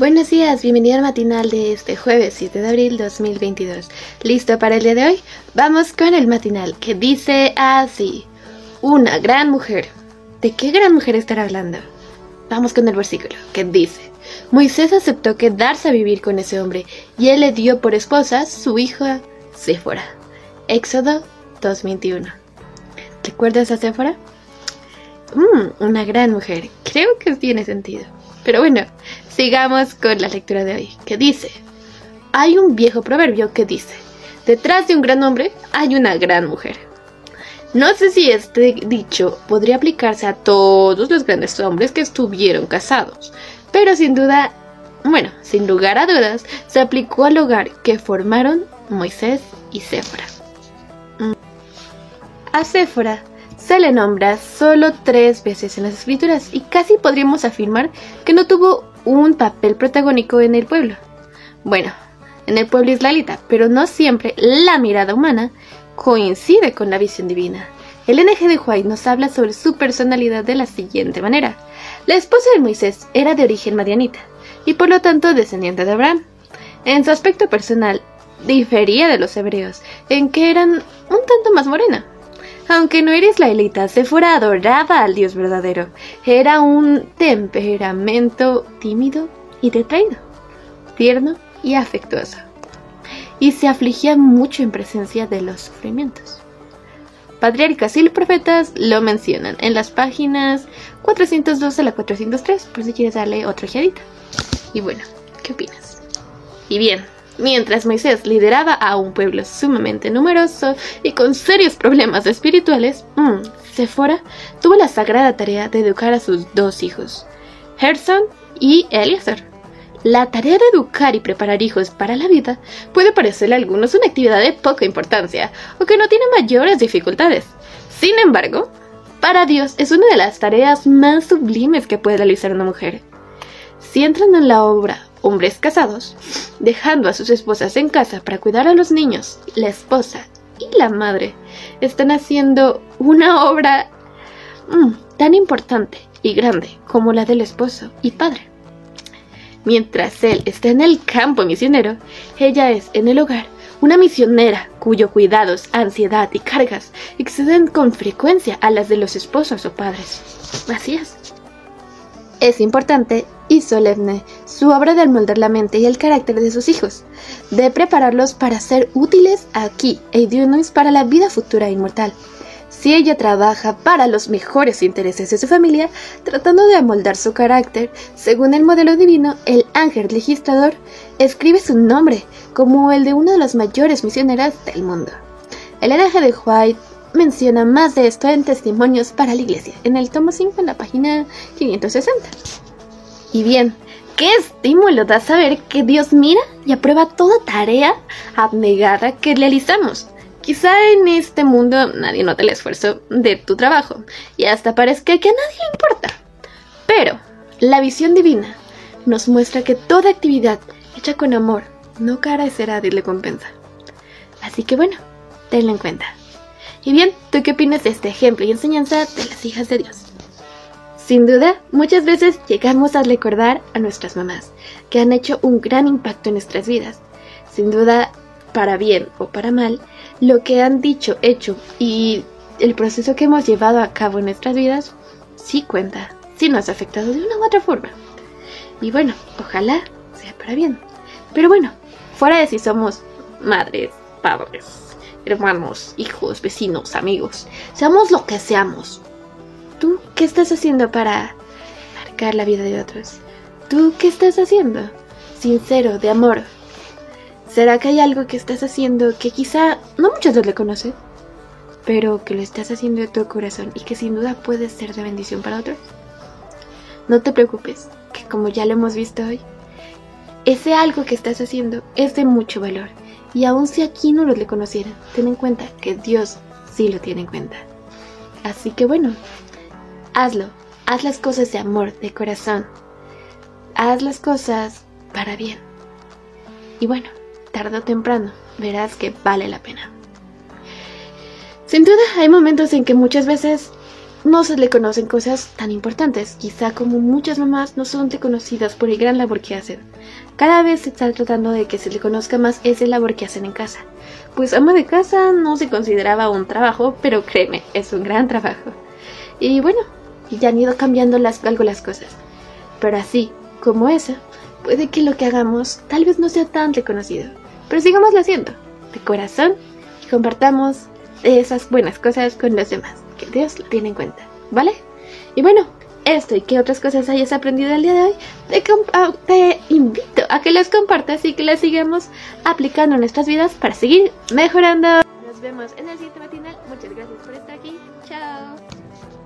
Buenos días, bienvenido al matinal de este jueves 7 de abril 2022. ¿Listo para el día de hoy? Vamos con el matinal que dice así. Una gran mujer. ¿De qué gran mujer estará hablando? Vamos con el versículo que dice. Moisés aceptó quedarse a vivir con ese hombre y él le dio por esposa su hija Séfora. Éxodo 2.21. ¿Recuerdas a Séfora? Mmm, una gran mujer. Creo que tiene sentido. Pero bueno, sigamos con la lectura de hoy, que dice, hay un viejo proverbio que dice, detrás de un gran hombre hay una gran mujer. No sé si este dicho podría aplicarse a todos los grandes hombres que estuvieron casados, pero sin duda, bueno, sin lugar a dudas, se aplicó al hogar que formaron Moisés y Séfora. Mm. A Séfora se le nombra solo tres veces en las escrituras y casi podríamos afirmar que no tuvo un papel protagónico en el pueblo. Bueno, en el pueblo israelita, pero no siempre la mirada humana coincide con la visión divina. El NG de White nos habla sobre su personalidad de la siguiente manera. La esposa de Moisés era de origen madianita y por lo tanto descendiente de Abraham. En su aspecto personal, difería de los hebreos, en que eran un tanto más morena. Aunque no eres la élita, Sephora adoraba al Dios verdadero. Era un temperamento tímido y retraído, tierno y afectuoso. Y se afligía mucho en presencia de los sufrimientos. Patriarcas y profetas lo mencionan en las páginas 412 a la 403, por si quieres darle otra ojeadita. Y bueno, ¿qué opinas? Y bien, Mientras Moisés lideraba a un pueblo sumamente numeroso y con serios problemas espirituales, mmm, Sephora tuvo la sagrada tarea de educar a sus dos hijos, Gerson y Eliezer. La tarea de educar y preparar hijos para la vida puede parecerle a algunos una actividad de poca importancia o que no tiene mayores dificultades. Sin embargo, para Dios es una de las tareas más sublimes que puede realizar una mujer. Si entran en la obra hombres casados, dejando a sus esposas en casa para cuidar a los niños, la esposa y la madre están haciendo una obra mm, tan importante y grande como la del esposo y padre. Mientras él está en el campo misionero, ella es en el hogar una misionera cuyo cuidados, ansiedad y cargas exceden con frecuencia a las de los esposos o padres. Así es. Es importante y solemne su obra de almoldar la mente y el carácter de sus hijos, de prepararlos para ser útiles aquí e idóneos para la vida futura inmortal. Si ella trabaja para los mejores intereses de su familia, tratando de amoldar su carácter según el modelo divino, el ángel registrador escribe su nombre como el de una de las mayores misioneras del mundo. El ángel de White menciona más de esto en Testimonios para la Iglesia, en el tomo 5 en la página 560. Y bien, ¿qué estímulo da saber que Dios mira y aprueba toda tarea abnegada que realizamos? Quizá en este mundo nadie nota el esfuerzo de tu trabajo y hasta parezca que a nadie le importa. Pero la visión divina nos muestra que toda actividad hecha con amor no carecerá de recompensa. Así que bueno, tenlo en cuenta. Y bien, ¿tú qué opinas de este ejemplo y enseñanza de las hijas de Dios? Sin duda, muchas veces llegamos a recordar a nuestras mamás, que han hecho un gran impacto en nuestras vidas. Sin duda, para bien o para mal, lo que han dicho, hecho y el proceso que hemos llevado a cabo en nuestras vidas, sí cuenta, sí nos ha afectado de una u otra forma. Y bueno, ojalá sea para bien. Pero bueno, fuera de si somos madres, padres, hermanos, hijos, vecinos, amigos, seamos lo que seamos, ¿Tú qué estás haciendo para marcar la vida de otros? ¿Tú qué estás haciendo? Sincero, de amor. ¿Será que hay algo que estás haciendo que quizá no muchos le conocen, pero que lo estás haciendo de tu corazón y que sin duda puede ser de bendición para otros? No te preocupes, que como ya lo hemos visto hoy, ese algo que estás haciendo es de mucho valor. Y aun si aquí no lo le conocieran, ten en cuenta que Dios sí lo tiene en cuenta. Así que bueno, Hazlo, haz las cosas de amor, de corazón. Haz las cosas para bien. Y bueno, tarde o temprano verás que vale la pena. Sin duda hay momentos en que muchas veces no se le conocen cosas tan importantes, quizá como muchas mamás no son reconocidas por el gran labor que hacen. Cada vez se está tratando de que se le conozca más ese labor que hacen en casa. Pues ama de casa no se consideraba un trabajo, pero créeme, es un gran trabajo. Y bueno, ya han ido cambiando algo las cosas. Pero así, como esa, puede que lo que hagamos tal vez no sea tan reconocido. Pero sigámoslo haciendo, de corazón, y compartamos esas buenas cosas con los demás. Que Dios lo tiene en cuenta, ¿vale? Y bueno, esto y que otras cosas hayas aprendido el día de hoy, te, ah, te, invito a que las compartas y que las sigamos aplicando en nuestras vidas para seguir mejorando. Nos vemos en el siguiente matinal. Muchas gracias por estar aquí. Chao.